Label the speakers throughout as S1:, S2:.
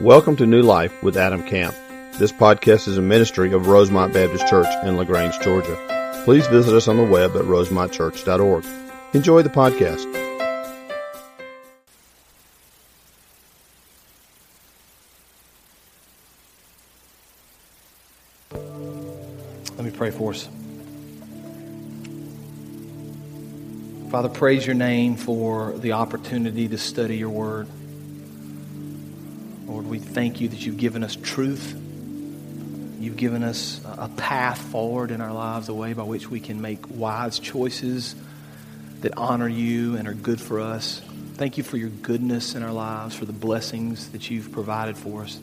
S1: Welcome to New Life with Adam Camp. This podcast is a ministry of Rosemont Baptist Church in LaGrange, Georgia. Please visit us on the web at rosemontchurch.org. Enjoy the podcast.
S2: Let me pray for us. Father, praise your name for the opportunity to study your word. Lord, we thank you that you've given us truth. You've given us a path forward in our lives, a way by which we can make wise choices that honor you and are good for us. Thank you for your goodness in our lives, for the blessings that you've provided for us.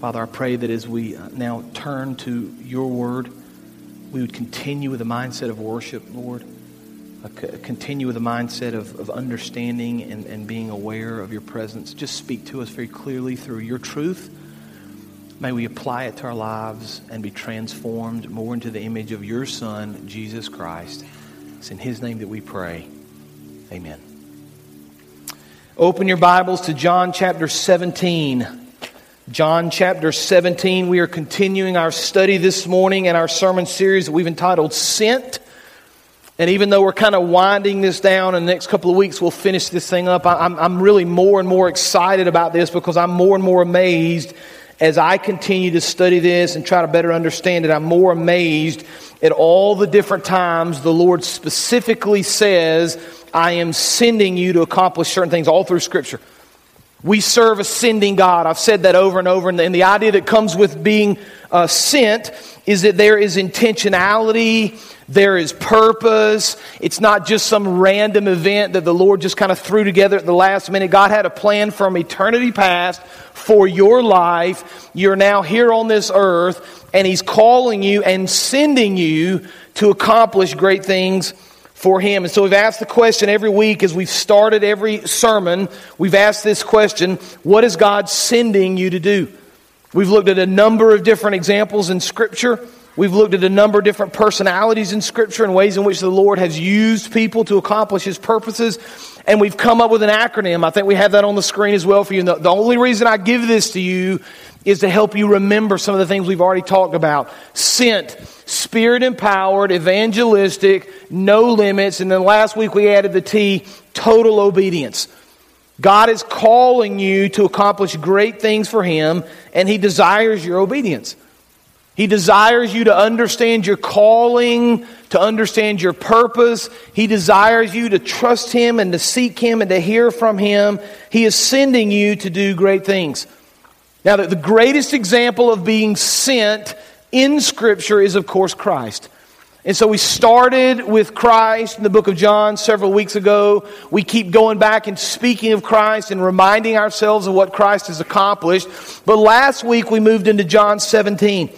S2: Father, I pray that as we uh, now turn to your word, we would continue with a mindset of worship, Lord continue with a mindset of, of understanding and, and being aware of your presence. Just speak to us very clearly through your truth. May we apply it to our lives and be transformed more into the image of your Son, Jesus Christ. It's in his name that we pray. Amen. Open your Bibles to John chapter 17. John chapter 17. We are continuing our study this morning in our sermon series that we've entitled Sent. And even though we're kind of winding this down in the next couple of weeks, we'll finish this thing up. I'm, I'm really more and more excited about this because I'm more and more amazed as I continue to study this and try to better understand it. I'm more amazed at all the different times the Lord specifically says, I am sending you to accomplish certain things all through Scripture. We serve a sending God. I've said that over and over. And the, and the idea that comes with being uh, sent is that there is intentionality there is purpose. It's not just some random event that the Lord just kind of threw together at the last minute. God had a plan from eternity past for your life. You're now here on this earth, and He's calling you and sending you to accomplish great things for Him. And so we've asked the question every week as we've started every sermon, we've asked this question What is God sending you to do? We've looked at a number of different examples in Scripture. We've looked at a number of different personalities in Scripture and ways in which the Lord has used people to accomplish His purposes. And we've come up with an acronym. I think we have that on the screen as well for you. The, the only reason I give this to you is to help you remember some of the things we've already talked about. Sent, spirit empowered, evangelistic, no limits. And then last week we added the T, total obedience. God is calling you to accomplish great things for Him, and He desires your obedience. He desires you to understand your calling, to understand your purpose. He desires you to trust Him and to seek Him and to hear from Him. He is sending you to do great things. Now, the greatest example of being sent in Scripture is, of course, Christ. And so we started with Christ in the book of John several weeks ago. We keep going back and speaking of Christ and reminding ourselves of what Christ has accomplished. But last week we moved into John 17.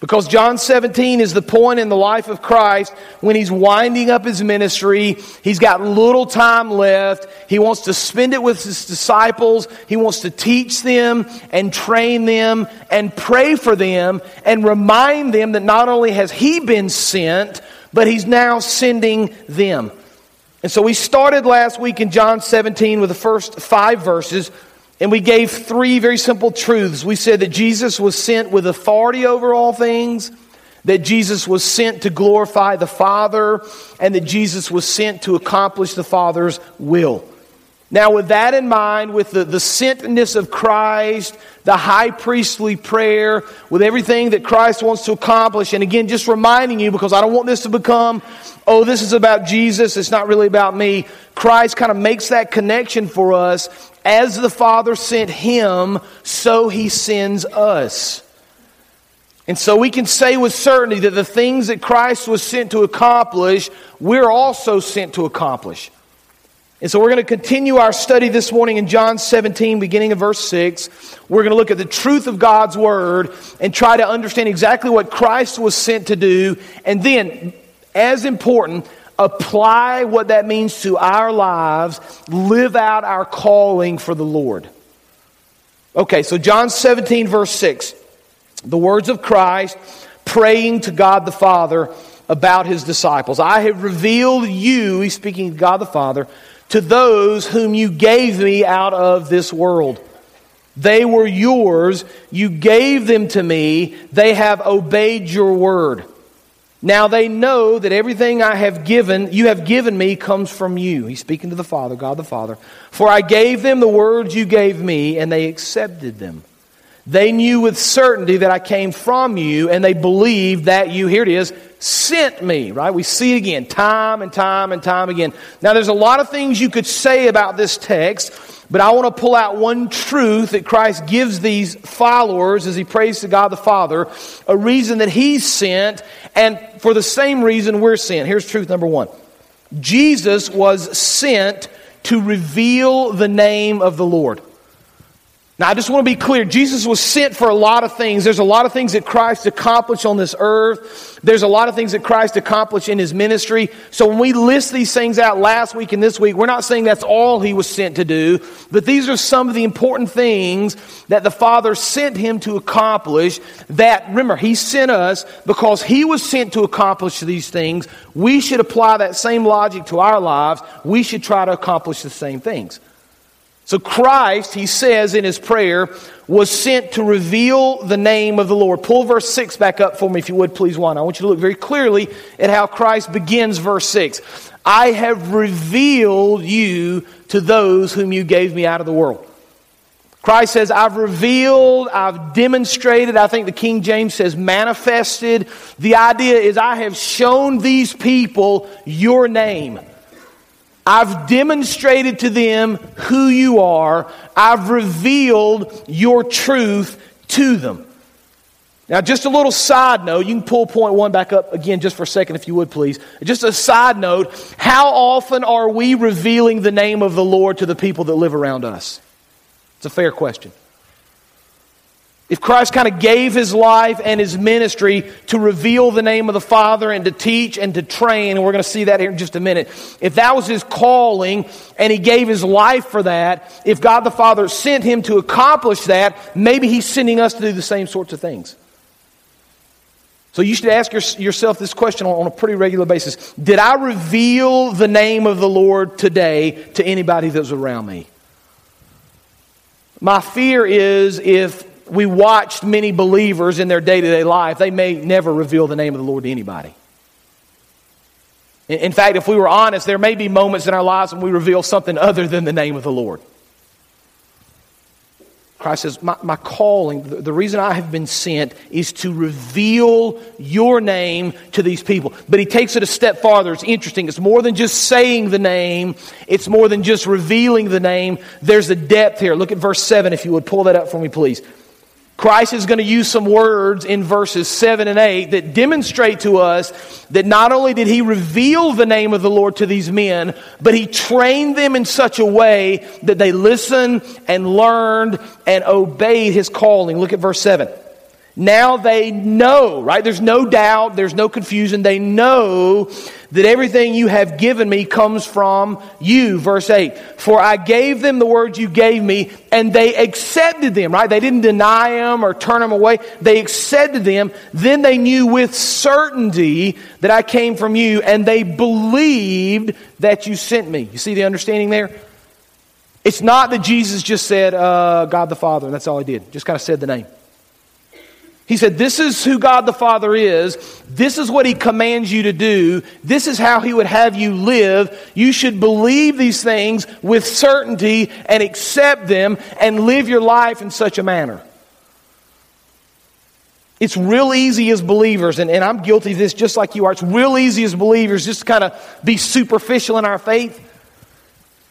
S2: Because John 17 is the point in the life of Christ when he's winding up his ministry. He's got little time left. He wants to spend it with his disciples. He wants to teach them and train them and pray for them and remind them that not only has he been sent, but he's now sending them. And so we started last week in John 17 with the first five verses. And we gave three very simple truths. We said that Jesus was sent with authority over all things, that Jesus was sent to glorify the Father, and that Jesus was sent to accomplish the Father's will. Now, with that in mind, with the, the sentness of Christ, the high priestly prayer, with everything that Christ wants to accomplish, and again, just reminding you because I don't want this to become, oh, this is about Jesus, it's not really about me. Christ kind of makes that connection for us. As the Father sent him, so he sends us. And so we can say with certainty that the things that Christ was sent to accomplish, we're also sent to accomplish. And so we're going to continue our study this morning in John 17, beginning of verse 6. We're going to look at the truth of God's Word and try to understand exactly what Christ was sent to do. And then, as important, apply what that means to our lives, live out our calling for the Lord. Okay, so John 17, verse 6. The words of Christ praying to God the Father about his disciples. I have revealed you, he's speaking to God the Father to those whom you gave me out of this world. They were yours. You gave them to me. They have obeyed your word. Now they know that everything I have given, you have given me, comes from you. He's speaking to the Father, God the Father. For I gave them the words you gave me, and they accepted them. They knew with certainty that I came from you, and they believed that you, here it is, sent me, right? We see it again, time and time and time again. Now, there's a lot of things you could say about this text, but I want to pull out one truth that Christ gives these followers as he prays to God the Father, a reason that he's sent, and for the same reason we're sent. Here's truth number one Jesus was sent to reveal the name of the Lord. Now, I just want to be clear. Jesus was sent for a lot of things. There's a lot of things that Christ accomplished on this earth. There's a lot of things that Christ accomplished in his ministry. So when we list these things out last week and this week, we're not saying that's all he was sent to do, but these are some of the important things that the Father sent him to accomplish that, remember, he sent us because he was sent to accomplish these things. We should apply that same logic to our lives. We should try to accomplish the same things. So Christ, he says in his prayer, was sent to reveal the name of the Lord. Pull verse 6 back up for me, if you would, please, one. I want you to look very clearly at how Christ begins verse 6. I have revealed you to those whom you gave me out of the world. Christ says, I've revealed, I've demonstrated, I think the King James says manifested. The idea is, I have shown these people your name. I've demonstrated to them who you are. I've revealed your truth to them. Now, just a little side note. You can pull point one back up again just for a second, if you would, please. Just a side note. How often are we revealing the name of the Lord to the people that live around us? It's a fair question. If Christ kind of gave his life and his ministry to reveal the name of the Father and to teach and to train, and we're going to see that here in just a minute. If that was his calling and he gave his life for that, if God the Father sent him to accomplish that, maybe he's sending us to do the same sorts of things. So you should ask your, yourself this question on, on a pretty regular basis Did I reveal the name of the Lord today to anybody that was around me? My fear is if we watched many believers in their day to day life, they may never reveal the name of the Lord to anybody. In fact, if we were honest, there may be moments in our lives when we reveal something other than the name of the Lord. Christ says, My, my calling, the, the reason I have been sent is to reveal your name to these people. But he takes it a step farther. It's interesting. It's more than just saying the name, it's more than just revealing the name. There's a depth here. Look at verse 7, if you would pull that up for me, please. Christ is going to use some words in verses 7 and 8 that demonstrate to us that not only did he reveal the name of the Lord to these men, but he trained them in such a way that they listened and learned and obeyed his calling. Look at verse 7. Now they know, right? There's no doubt, there's no confusion. They know that everything you have given me comes from you. Verse 8. For I gave them the words you gave me, and they accepted them, right? They didn't deny them or turn them away. They accepted them. Then they knew with certainty that I came from you, and they believed that you sent me. You see the understanding there? It's not that Jesus just said, uh, God the Father, and that's all he did. Just kind of said the name. He said, This is who God the Father is. This is what He commands you to do. This is how He would have you live. You should believe these things with certainty and accept them and live your life in such a manner. It's real easy as believers, and, and I'm guilty of this just like you are. It's real easy as believers just to kind of be superficial in our faith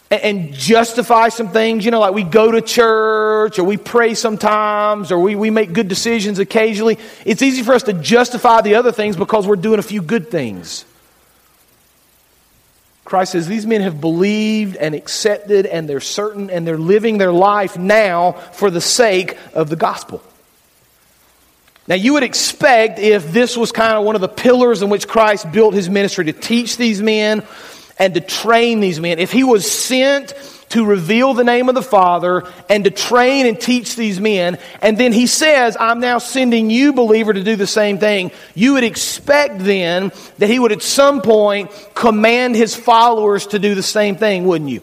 S2: and justify some things. You know, like we go to church or we pray sometimes or we, we make good decisions occasionally. It's easy for us to justify the other things because we're doing a few good things. Christ says these men have believed and accepted and they're certain and they're living their life now for the sake of the gospel. Now, you would expect if this was kind of one of the pillars in which Christ built his ministry to teach these men and to train these men. If he was sent to reveal the name of the Father and to train and teach these men, and then he says, I'm now sending you, believer, to do the same thing, you would expect then that he would at some point command his followers to do the same thing, wouldn't you?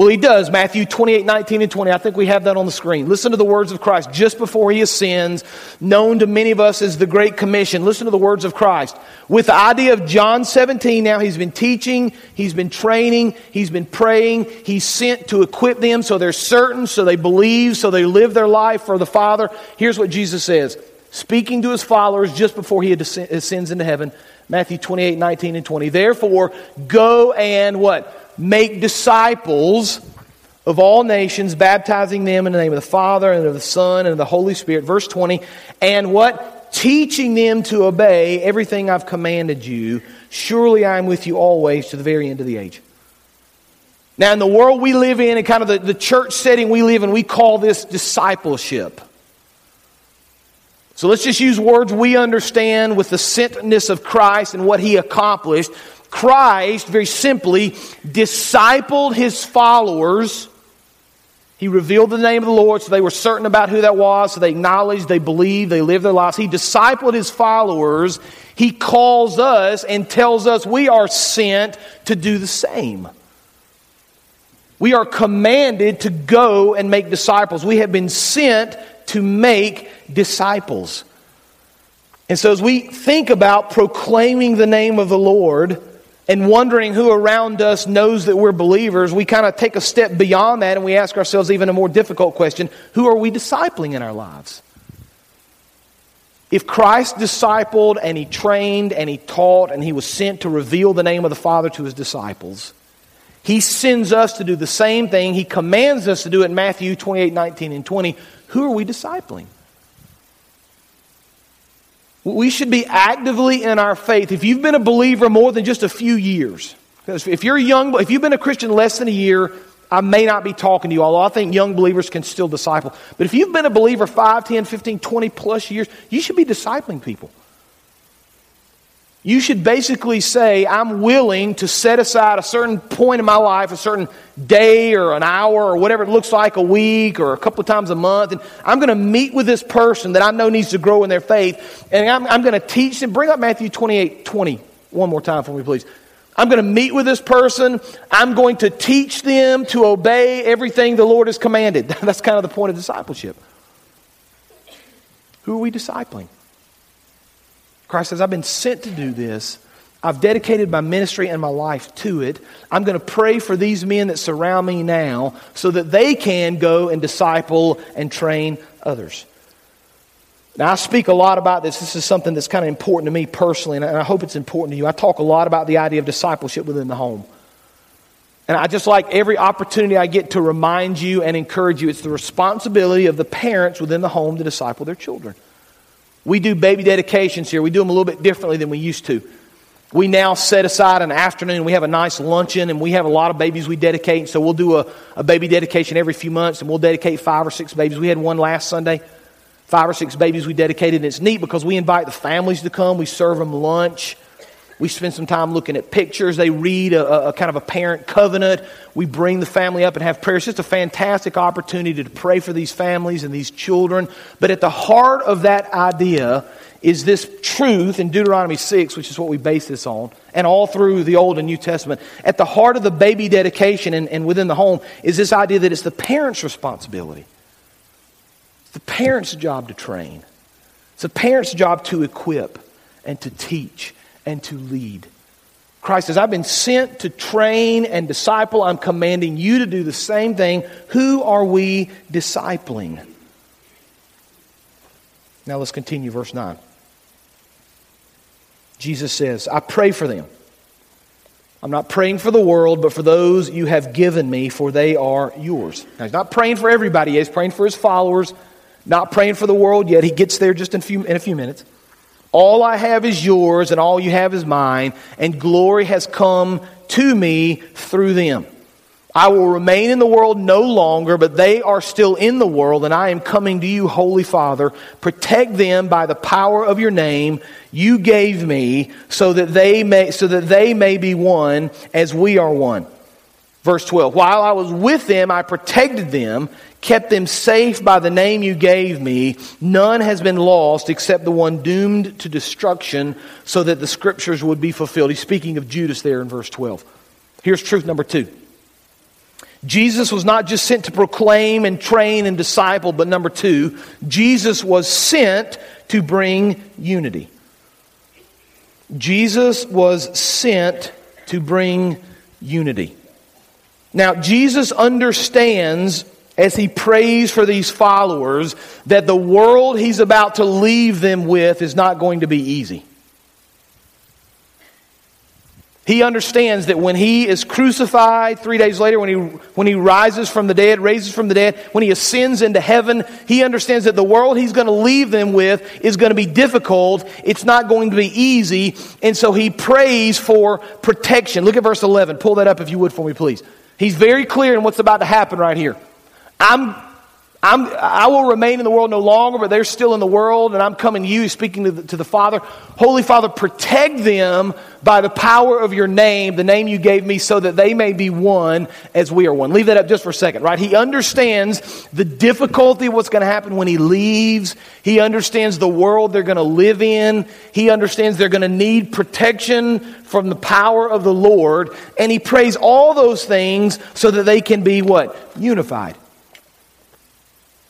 S2: Well, he does. Matthew 28, 19, and 20. I think we have that on the screen. Listen to the words of Christ just before he ascends, known to many of us as the Great Commission. Listen to the words of Christ. With the idea of John 17, now he's been teaching, he's been training, he's been praying, he's sent to equip them so they're certain, so they believe, so they live their life for the Father. Here's what Jesus says, speaking to his followers just before he ascends into heaven. Matthew 28, 19, and 20. Therefore, go and what? Make disciples of all nations, baptizing them in the name of the Father and of the Son and of the Holy Spirit. Verse 20. And what? Teaching them to obey everything I've commanded you. Surely I am with you always to the very end of the age. Now, in the world we live in, and kind of the, the church setting we live in, we call this discipleship. So let's just use words we understand with the sentness of Christ and what he accomplished. Christ, very simply, discipled his followers. He revealed the name of the Lord so they were certain about who that was, so they acknowledged, they believed, they lived their lives. He discipled his followers. He calls us and tells us we are sent to do the same. We are commanded to go and make disciples. We have been sent to make disciples. And so, as we think about proclaiming the name of the Lord, and wondering who around us knows that we're believers, we kind of take a step beyond that and we ask ourselves even a more difficult question who are we discipling in our lives? If Christ discipled and he trained and he taught and he was sent to reveal the name of the Father to his disciples, he sends us to do the same thing. He commands us to do in Matthew 28 19 and 20. Who are we discipling? We should be actively in our faith. If you've been a believer more than just a few years, because if you're young, if you've been a Christian less than a year, I may not be talking to you, although I think young believers can still disciple. But if you've been a believer 5, 10, 15, 20 plus years, you should be discipling people. You should basically say, I'm willing to set aside a certain point in my life, a certain day or an hour or whatever it looks like, a week or a couple of times a month, and I'm going to meet with this person that I know needs to grow in their faith, and I'm, I'm going to teach them. Bring up Matthew 28 20 one more time for me, please. I'm going to meet with this person. I'm going to teach them to obey everything the Lord has commanded. That's kind of the point of discipleship. Who are we discipling? Christ says, I've been sent to do this. I've dedicated my ministry and my life to it. I'm going to pray for these men that surround me now so that they can go and disciple and train others. Now, I speak a lot about this. This is something that's kind of important to me personally, and I hope it's important to you. I talk a lot about the idea of discipleship within the home. And I just like every opportunity I get to remind you and encourage you, it's the responsibility of the parents within the home to disciple their children. We do baby dedications here. We do them a little bit differently than we used to. We now set aside an afternoon. We have a nice luncheon, and we have a lot of babies we dedicate. So we'll do a, a baby dedication every few months, and we'll dedicate five or six babies. We had one last Sunday. Five or six babies we dedicated, and it's neat because we invite the families to come. We serve them lunch. We spend some time looking at pictures. They read a, a, kind of a parent covenant. We bring the family up and have prayer. It's just a fantastic opportunity to pray for these families and these children. But at the heart of that idea is this truth in Deuteronomy 6, which is what we base this on, and all through the Old and New Testament. At the heart of the baby dedication and, and within the home is this idea that it's the parent's responsibility. It's the parent's job to train, it's the parent's job to equip and to teach and to lead. Christ says, I've been sent to train and disciple. I'm commanding you to do the same thing. Who are we discipling? Now let's continue, verse 9. Jesus says, I pray for them. I'm not praying for the world, but for those you have given me, for they are yours. Now, he's not praying for everybody, he's praying for his followers, not praying for the world yet. He gets there just in, few, in a few minutes. All I have is yours, and all you have is mine, and glory has come to me through them. I will remain in the world no longer, but they are still in the world, and I am coming to you, Holy Father. Protect them by the power of your name you gave me, so that they may, so that they may be one as we are one. Verse 12 While I was with them, I protected them, kept them safe by the name you gave me. None has been lost except the one doomed to destruction, so that the scriptures would be fulfilled. He's speaking of Judas there in verse 12. Here's truth number two Jesus was not just sent to proclaim and train and disciple, but number two, Jesus was sent to bring unity. Jesus was sent to bring unity. Now, Jesus understands as he prays for these followers that the world he's about to leave them with is not going to be easy. He understands that when he is crucified three days later, when he, when he rises from the dead, raises from the dead, when he ascends into heaven, he understands that the world he's going to leave them with is going to be difficult. It's not going to be easy. And so he prays for protection. Look at verse 11. Pull that up if you would for me, please. He's very clear in what's about to happen right here. I'm I'm, I will remain in the world no longer, but they're still in the world, and I'm coming to you, speaking to the, to the, Father. Holy Father, protect them by the power of your name, the name you gave me, so that they may be one as we are one. Leave that up just for a second, right? He understands the difficulty of what's going to happen when he leaves. He understands the world they're going to live in. He understands they're going to need protection from the power of the Lord. And he prays all those things so that they can be what? Unified.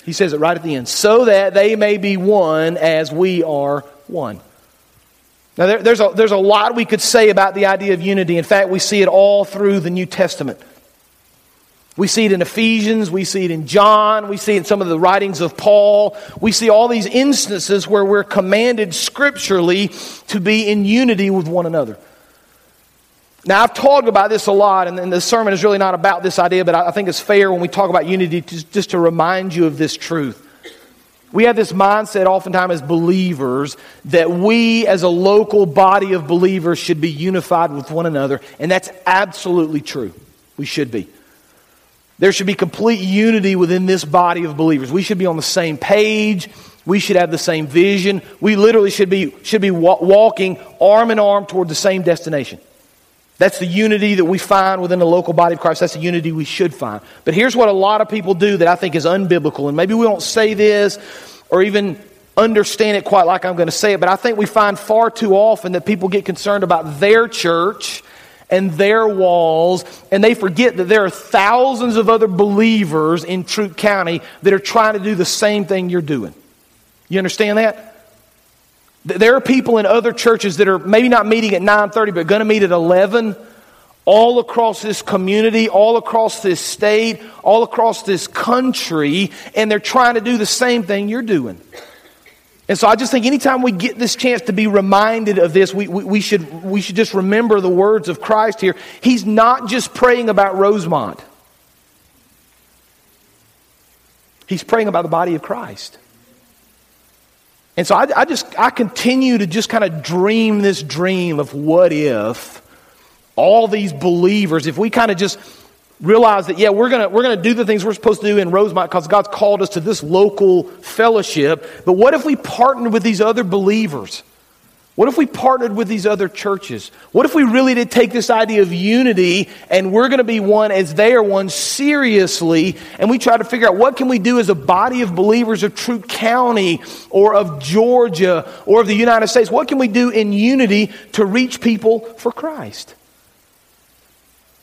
S2: He says it right at the end. So that they may be one as we are one. Now, there, there's, a, there's a lot we could say about the idea of unity. In fact, we see it all through the New Testament. We see it in Ephesians, we see it in John, we see it in some of the writings of Paul. We see all these instances where we're commanded scripturally to be in unity with one another. Now, I've talked about this a lot, and, the sermon is really not about this idea, but I think it's fair when we talk about unity to, just to remind you of this truth. We have this mindset oftentimes as believers that we, as a local body of believers, should be unified with one another, and that's absolutely true. We should be. There should be complete unity within this body of believers. We should be on the same page. We should have the same vision. We literally should be, should be walking arm in arm toward the same destination. That's the unity that we find within the local body of Christ. That's the unity we should find. But here's what a lot of people do that I think is unbiblical. And maybe we don't say this or even understand it quite like I'm going to say it, but I think we find far too often that people get concerned about their church and their walls, and they forget that there are thousands of other believers in Troup County that are trying to do the same thing you're doing. You understand that? There are people in other churches that are maybe not meeting at 9:30 but going to meet at 11 all across this community, all across this state, all across this country and they're trying to do the same thing you're doing. And so I just think anytime we get this chance to be reminded of this, we, we, we, should, we should just remember the words of Christ here. He's not just praying about Rosemont, he's praying about the body of Christ. And so I, I just, I continue to just kind of dream this dream of what if all these believers, if we kind of just realize that, yeah, we're going to we're gonna do the things we're supposed to do in Rosemont because God's called us to this local fellowship. But what if we partnered with these other believers? What if we partnered with these other churches? What if we really did take this idea of unity and we're going to be one as they are one seriously and we try to figure out what can we do as a body of believers of Troup County or of Georgia or of the United States? What can we do in unity to reach people for Christ?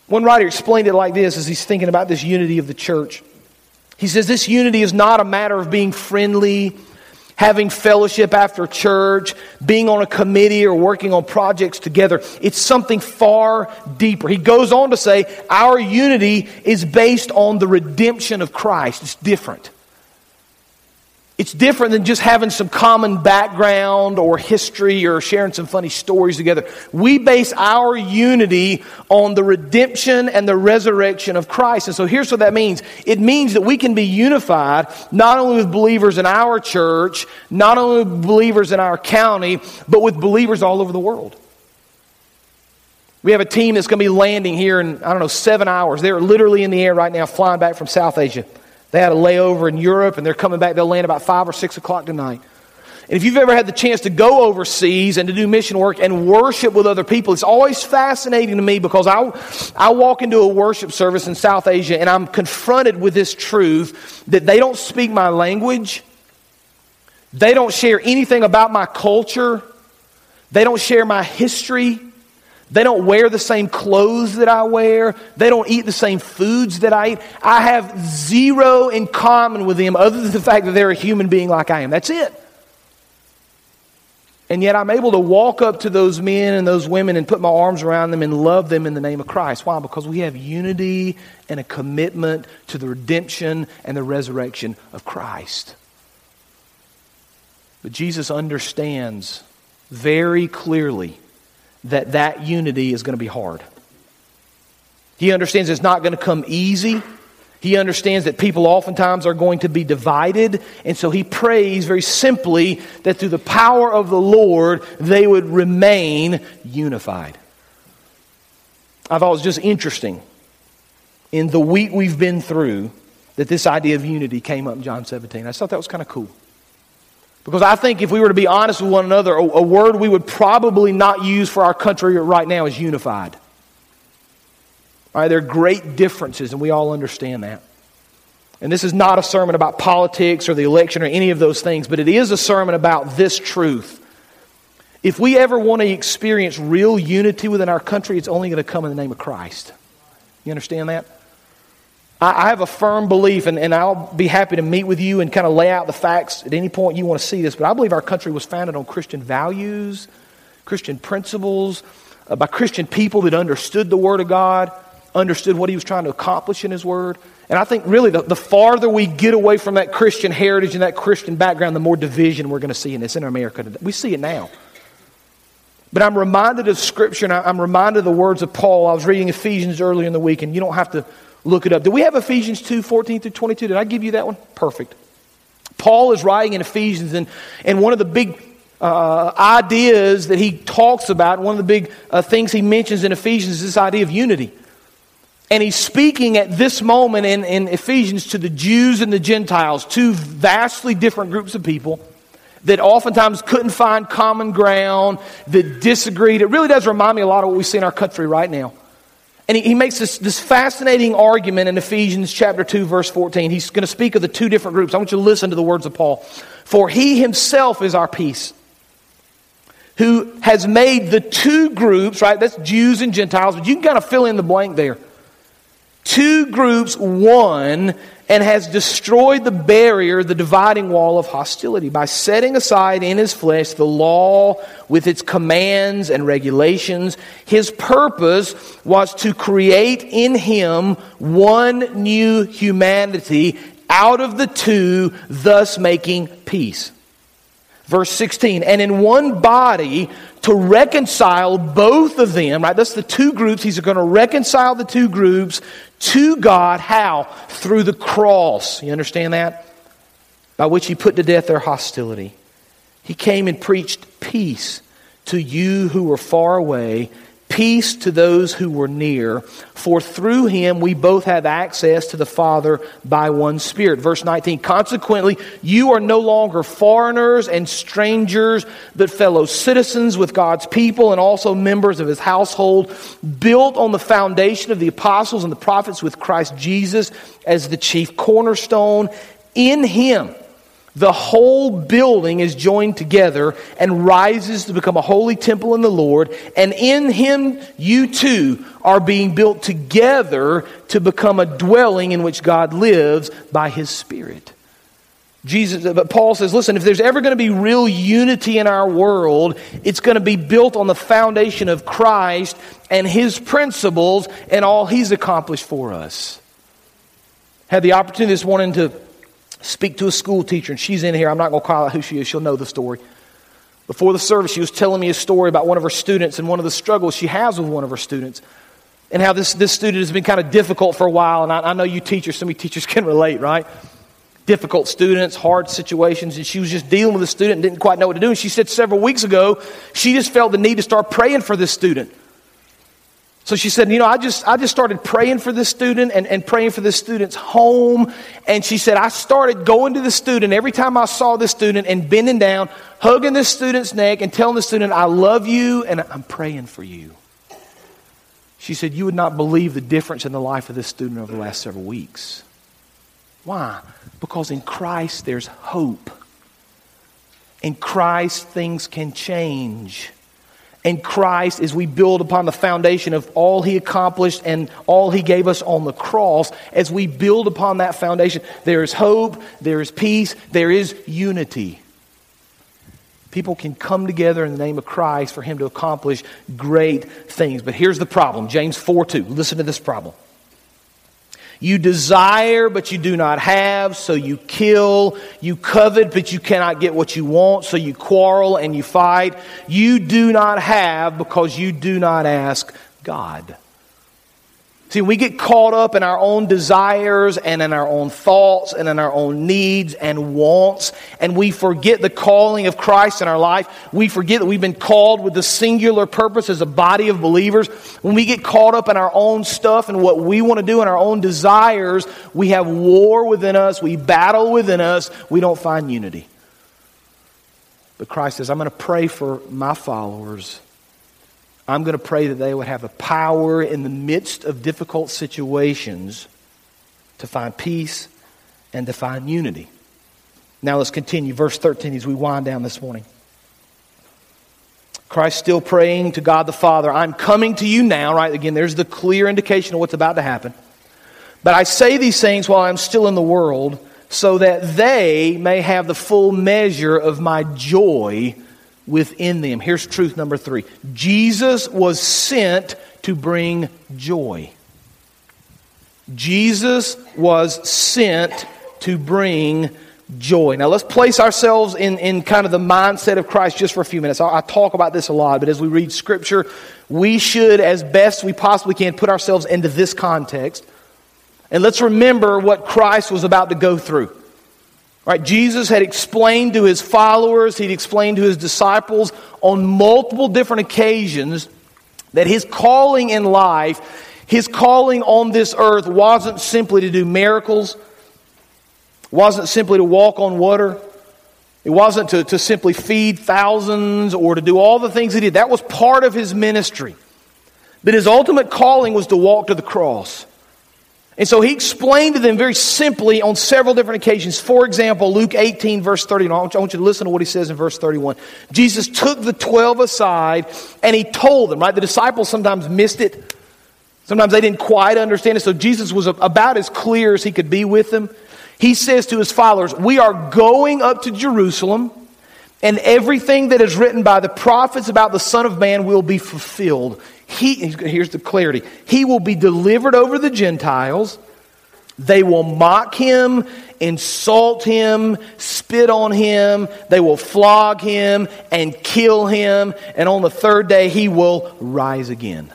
S2: One writer explained it like this as he's thinking about this unity of the church. He says this unity is not a matter of being friendly having fellowship after church, being on a committee or working on projects together. It's something far deeper. He goes on to say, our unity is based on the redemption of Christ. It's different. It's different than just having some common background or history or sharing some funny stories together. We base our unity on the redemption and the resurrection of Christ. And so here's what that means it means that we can be unified not only with believers in our church, not only with believers in our county, but with believers all over the world. We have a team that's going to be landing here in, I don't know, seven hours. They're literally in the air right now, flying back from South Asia. They had a layover in Europe and they're coming back. They'll land about 5 or 6 o'clock tonight. And if you've ever had the chance to go overseas and to do mission work and worship with other people, it's always fascinating to me because I, I walk into a worship service in South Asia and I'm confronted with this truth that they don't speak my language, they don't share anything about my culture, they don't share my history, They don't wear the same clothes that I wear. They don't eat the same foods that I eat. I have zero in common with them other than the fact that they're a human being like I am. That's it. And yet I'm able to walk up to those men and those women and put my arms around them and love them in the name of Christ. Why? Because we have unity and a commitment to the redemption and the resurrection of Christ. But Jesus understands very clearly that that unity is going to be hard. He understands it's not going to come easy. He understands that people oftentimes are going to be divided, and so he prays very simply that through the power of the Lord, they would remain unified. I thought it was just interesting in the week we've been through that this idea of unity came up in John 17. I thought that was kind of cool. Because I think if we were to be honest with one another, a, a word we would probably not use for our country right now is unified. Right, there are great differences, and we all understand that. And this is not a sermon about politics or the election or any of those things, but it is a sermon about this truth. If we ever want to experience real unity within our country, it's only going to come in the name of Christ. You understand that? I have a firm belief, and, and I'll be happy to meet with you and kind of lay out the facts at any point you want to see this, but I believe our country was founded on Christian values, Christian principles, uh, by Christian people that understood the Word of God, understood what He was trying to accomplish in His Word. And I think really the, the farther we get away from that Christian heritage and that Christian background, the more division we're going to see in this in America today. We see it now. But I'm reminded of Scripture, and I'm reminded of the words of Paul. I was reading Ephesians earlier in the week, and you don't have to look it up. Do we have Ephesians 2 14 through 22? Did I give you that one? Perfect. Paul is writing in Ephesians, and, and one of the big uh, ideas that he talks about, one of the big uh, things he mentions in Ephesians is this idea of unity. And he's speaking at this moment in, in Ephesians to the Jews and the Gentiles, two vastly different groups of people that oftentimes couldn't find common ground, that disagreed. It really does remind me a lot of what we see in our country right now. And he, he makes this, this fascinating argument in Ephesians chapter 2, verse 14. He's going to speak of the two different groups. I want you to listen to the words of Paul. For he himself is our peace, who has made the two groups, right? That's Jews and Gentiles, but you can kind of fill in the blank there. Two groups, one, and has destroyed the barrier, the dividing wall of hostility, by setting aside in his flesh the law with its commands and regulations. His purpose was to create in him one new humanity out of the two, thus making peace. Verse 16, and in one body to reconcile both of them, right? That's the two groups. He's going to reconcile the two groups to God. How? Through the cross. You understand that? By which he put to death their hostility. He came and preached peace to you who were far away peace to those who were near. For through him we both have access to the Father by one Spirit. Verse 19. Consequently, you are no longer foreigners and strangers, but fellow citizens with God's people and also members of his household, built on the foundation of the apostles and the prophets with Christ Jesus as the chief cornerstone. In him, the whole building is joined together and rises to become a holy temple in the Lord. And in him, you too are being built together to become a dwelling in which God lives by his Spirit. Jesus, uh, but Paul says, listen, if there's ever going to be real unity in our world, it's going to be built on the foundation of Christ and his principles and all he's accomplished for us. Had the opportunity this morning to speak to a school teacher, and she's in here. I'm not going to call out who she is, she'll know the story. Before the service, she was telling me a story about one of her students and one of the struggles she has with one of her students. And how this, this student has been kind of difficult for a while. And I, I know you teachers, of you teachers can relate, right? Difficult students, hard situations. And she was just dealing with the student and didn't quite know what to do. And she said several weeks ago, she just felt the need to start praying for this student. So she said, You know, I just, I just started praying for this student and, and praying for this student's home. And she said, I started going to the student every time I saw this student and bending down, hugging this student's neck and telling the student, I love you and I'm praying for you. She said, You would not believe the difference in the life of this student over the last several weeks. Why? Because in Christ there's hope. In Christ things can change. In Christ as we build upon the foundation of all He accomplished and all He gave us on the cross. As we build upon that foundation, there is hope, there is peace, there is unity. People can come together in the name of Christ for Him to accomplish great things. But here's the problem James 4 2. Listen to this problem. You desire, but you do not have, so you kill. You covet, but you cannot get what you want, so you quarrel and you fight. You do not have because you do not ask God. See, we get caught up in our own desires and in our own thoughts and in our own needs and wants, and we forget the calling of Christ in our life. We forget that we've been called with the singular purpose as a body of believers. When we get caught up in our own stuff and what we want to do and our own desires, we have war within us, we battle within us, we don't find unity. But Christ says, I'm going to pray for my followers I'm going to pray that they would have a power in the midst of difficult situations to find peace and to find unity. Now let's continue. Verse 13 as we wind down this morning. Christ still praying to God the Father, I'm coming to you now, right? Again, there's the clear indication of what's about to happen. But I say these things while I'm still in the world, so that they may have the full measure of my joy within them. Here's truth number three Jesus was sent to bring joy. Jesus was sent to bring joy. Now, let's place ourselves in, in kind of the mindset of Christ just for a few minutes. I, I, talk about this a lot, but as we read Scripture, we should, as best we possibly can, put ourselves into this context. And let's remember what Christ was about to go through. Right? Jesus had explained to his followers, he'd explained to his disciples on multiple different occasions that his calling in life, his calling on this earth wasn't simply to do miracles, wasn't simply to walk on water. It wasn't to, to simply feed thousands or to do all the things he did. That was part of his ministry. But his ultimate calling was to walk to the cross. And so he explained to them very simply on several different occasions. For example, Luke 18, verse 31. I want you to listen to what he says in verse 31. Jesus took the 12 aside and he told them, right? The disciples sometimes missed it. Sometimes they didn't quite understand it. So Jesus was about as clear as he could be with them. He says to his followers, We are going up to Jerusalem, and everything that is written by the prophets about the Son of Man will be fulfilled. He, here's the clarity He will be delivered over the Gentiles. They will mock him, insult him, spit on him. They will flog him and kill him. And on the third day, he will rise again.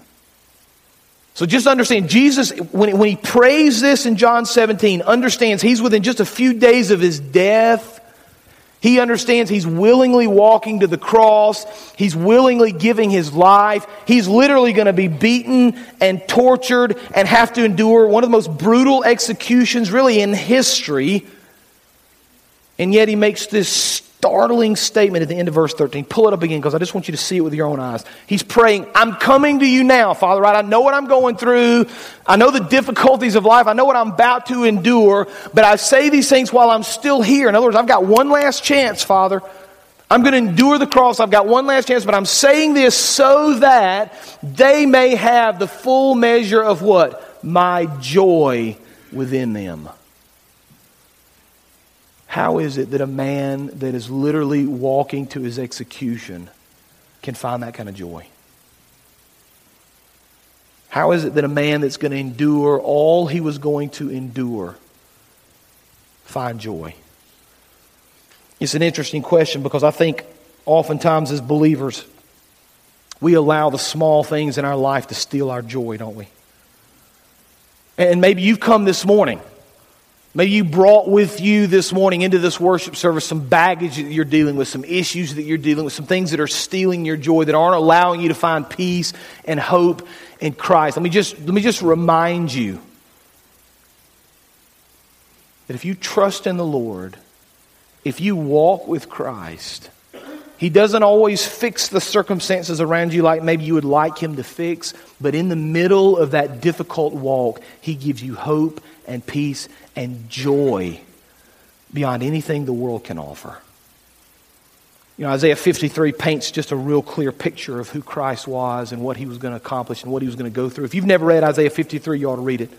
S2: So just understand, Jesus, when, when he prays this in John 17, understands he's within just a few days of his death he understands he's willingly walking to the cross. He's willingly giving his life. He's literally going to be beaten and tortured and have to endure one of the most brutal executions, really, in history. And yet he makes this startling statement at the end of verse 13. Pull it up again because I just want you to see it with your own eyes. He's praying, I'm coming to you now, Father, right? I know what I'm going through. I know the difficulties of life. I know what I'm about to endure, but I say these things while I'm still here. In other words, I've got one last chance, Father. I'm going to endure the cross. I've got one last chance, but I'm saying this so that they may have the full measure of what? My joy within them. How is it that a man that is literally walking to his execution can find that kind of joy? How is it that a man that's going to endure all he was going to endure find joy? It's an interesting question because I think oftentimes as believers, we allow the small things in our life to steal our joy, don't we? And maybe you've come this morning Maybe you brought with you this morning into this worship service some baggage that you're dealing with, some issues that you're dealing with, some things that are stealing your joy, that aren't allowing you to find peace and hope in Christ. Let me just, let me just remind you that if you trust in the Lord, if you walk with Christ, He doesn't always fix the circumstances around you like maybe you would like Him to fix, but in the middle of that difficult walk, He gives you hope and peace and joy beyond anything the world can offer. You know, Isaiah 53 paints just a real clear picture of who Christ was and what he was going to accomplish and what he was going to go through. If you've never read Isaiah 53, you ought to read it.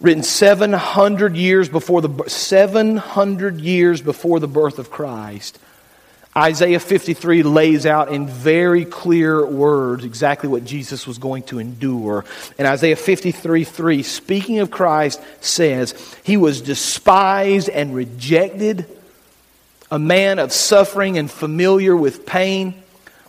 S2: Written 700 years before the 700 years before the birth of Christ. Isaiah 53 lays out in very clear words exactly what Jesus was going to endure. And Isaiah 53 3, speaking of Christ, says, He was despised and rejected, a man of suffering and familiar with pain.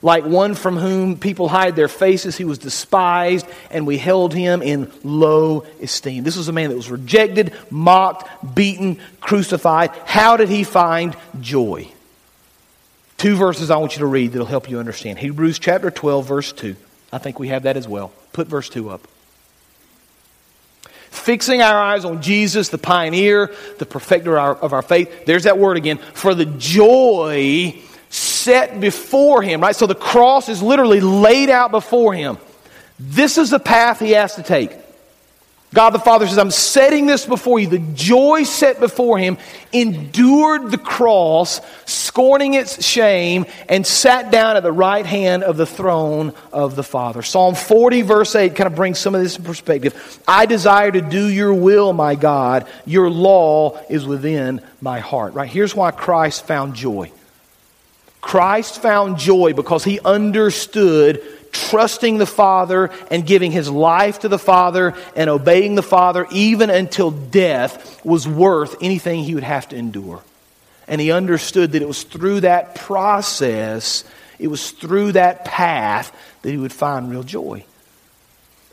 S2: Like one from whom people hide their faces, he was despised, and we held him in low esteem. This was a man that was rejected, mocked, beaten, crucified. How did he find joy? Two verses I want you to read that'll help you understand. Hebrews chapter 12, verse 2. I think we have that as well. Put verse 2 up. Fixing our eyes on Jesus, the pioneer, the perfecter of our, faith. There's that word again. For the joy set before him, right? So the cross is literally laid out before him. This is the path he has to take. God the Father says, I'm setting this before you. The joy set before him endured the cross, scorning its shame, and sat down at the right hand of the throne of the Father. Psalm 40, verse 8, kind of brings some of this in perspective. I desire to do your will, my God. Your law is within my heart. Right? Here's why Christ found joy. Christ found joy because he understood trusting the Father and giving his life to the Father and obeying the Father even until death was worth anything he would have to endure. And he understood that it was through that process, it was through that path that he would find real joy.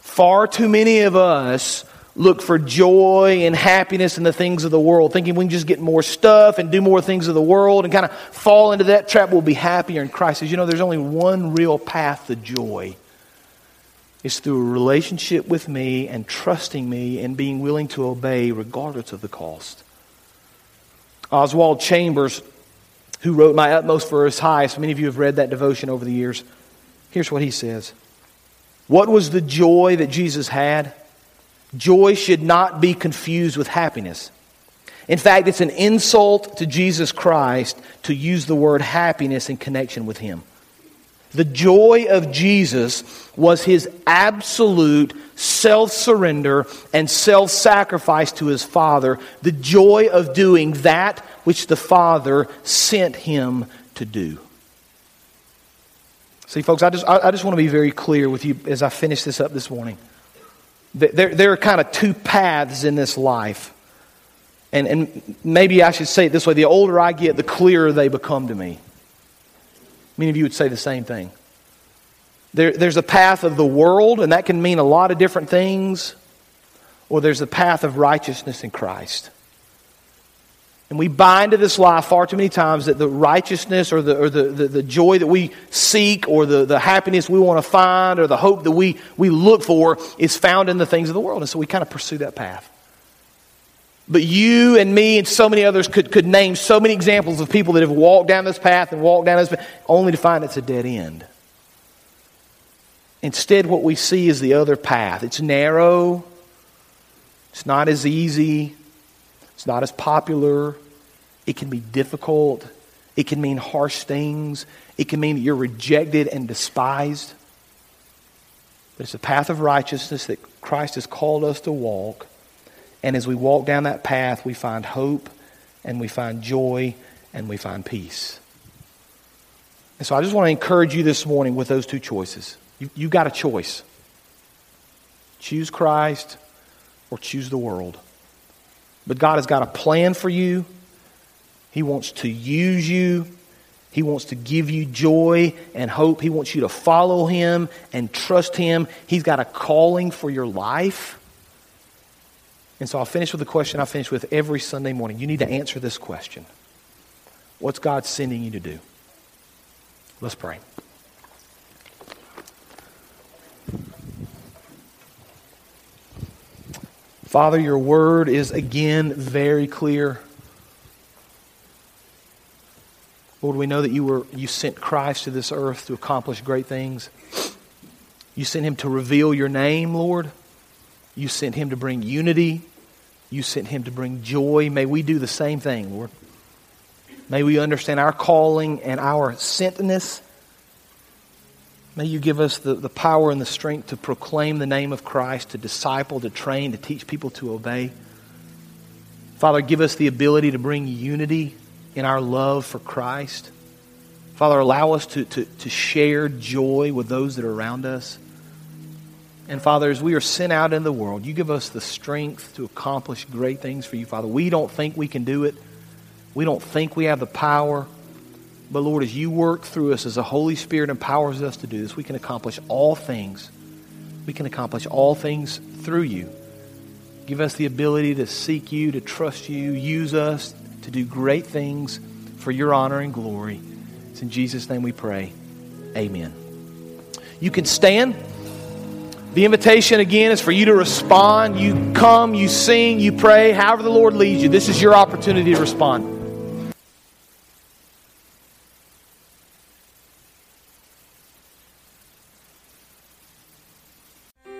S2: Far too many of us look for joy and happiness in the things of the world, thinking we can just get more stuff and do more things of the world and kind of fall into that trap, we'll be happier. And Christ says, you know, there's only one real path to joy. It's through a relationship with me and trusting me and being willing to obey regardless of the cost. Oswald Chambers, who wrote My Utmost for His Highest, many of you have read that devotion over the years. Here's what he says What was the joy that Jesus had? Joy should not be confused with happiness. In fact, it's an insult to Jesus Christ to use the word happiness in connection with Him. The joy of Jesus was His absolute self surrender and self sacrifice to His Father, the joy of doing that which the Father sent Him to do. See, folks, I just, I just want to be very clear with you as I finish this up this morning. There, there are kind of two paths in this life. And, and maybe I should say it this way the older I get, the clearer they become to me. Many of you would say the same thing. There, there's a path of the world, and that can mean a lot of different things, or there's a path of righteousness in Christ. And we buy into this lie far too many times that the righteousness or the, or the, the, the, joy that we seek or the, the happiness we want to find or the hope that we, we look for is found in the things of the world. And so we kind of pursue that path. But you and me and so many others could, could name so many examples of people that have walked down this path and walked down this path only to find it's a dead end. Instead, what we see is the other path. It's narrow, it's not as easy, it's not as popular. It can be difficult. It can mean harsh things. It can mean that you're rejected and despised. But it's a path of righteousness that Christ has called us to walk. And as we walk down that path, we find hope and we find joy and we find peace. And so I just want to encourage you this morning with those two choices. You, you've got a choice choose Christ or choose the world. But God has got a plan for you. He wants to use you. He wants to give you joy and hope. He wants you to follow Him and trust Him. He's got a calling for your life. And so I'll finish with the question I finish with every Sunday morning. You need to answer this question What's God sending you to do? Let's pray. Father, your word is again very clear. Lord, we know that you, were, you sent Christ to this earth to accomplish great things. You sent him to reveal your name, Lord. You sent him to bring unity. You sent him to bring joy. May we do the same thing, Lord. May we understand our calling and our sentness. May you give us the, the power and the strength to proclaim the name of Christ, to disciple, to train, to teach people to obey. Father, give us the ability to bring unity in our love for Christ. Father, allow us to, to, to share joy with those that are around us. And Father, as we are sent out in the world, you give us the strength to accomplish great things for you, Father. We don't think we can do it. We don't think we have the power. But Lord, as you work through us, as the Holy Spirit empowers us to do this, we can accomplish all things. We can accomplish all things through you. Give us the ability to seek you, to trust you. Use us to do great things for your honor and glory. It's in Jesus' name we pray. Amen. You can stand. The invitation again is for you to respond. You come, you sing, you pray, however the Lord leads you. This is your opportunity to respond.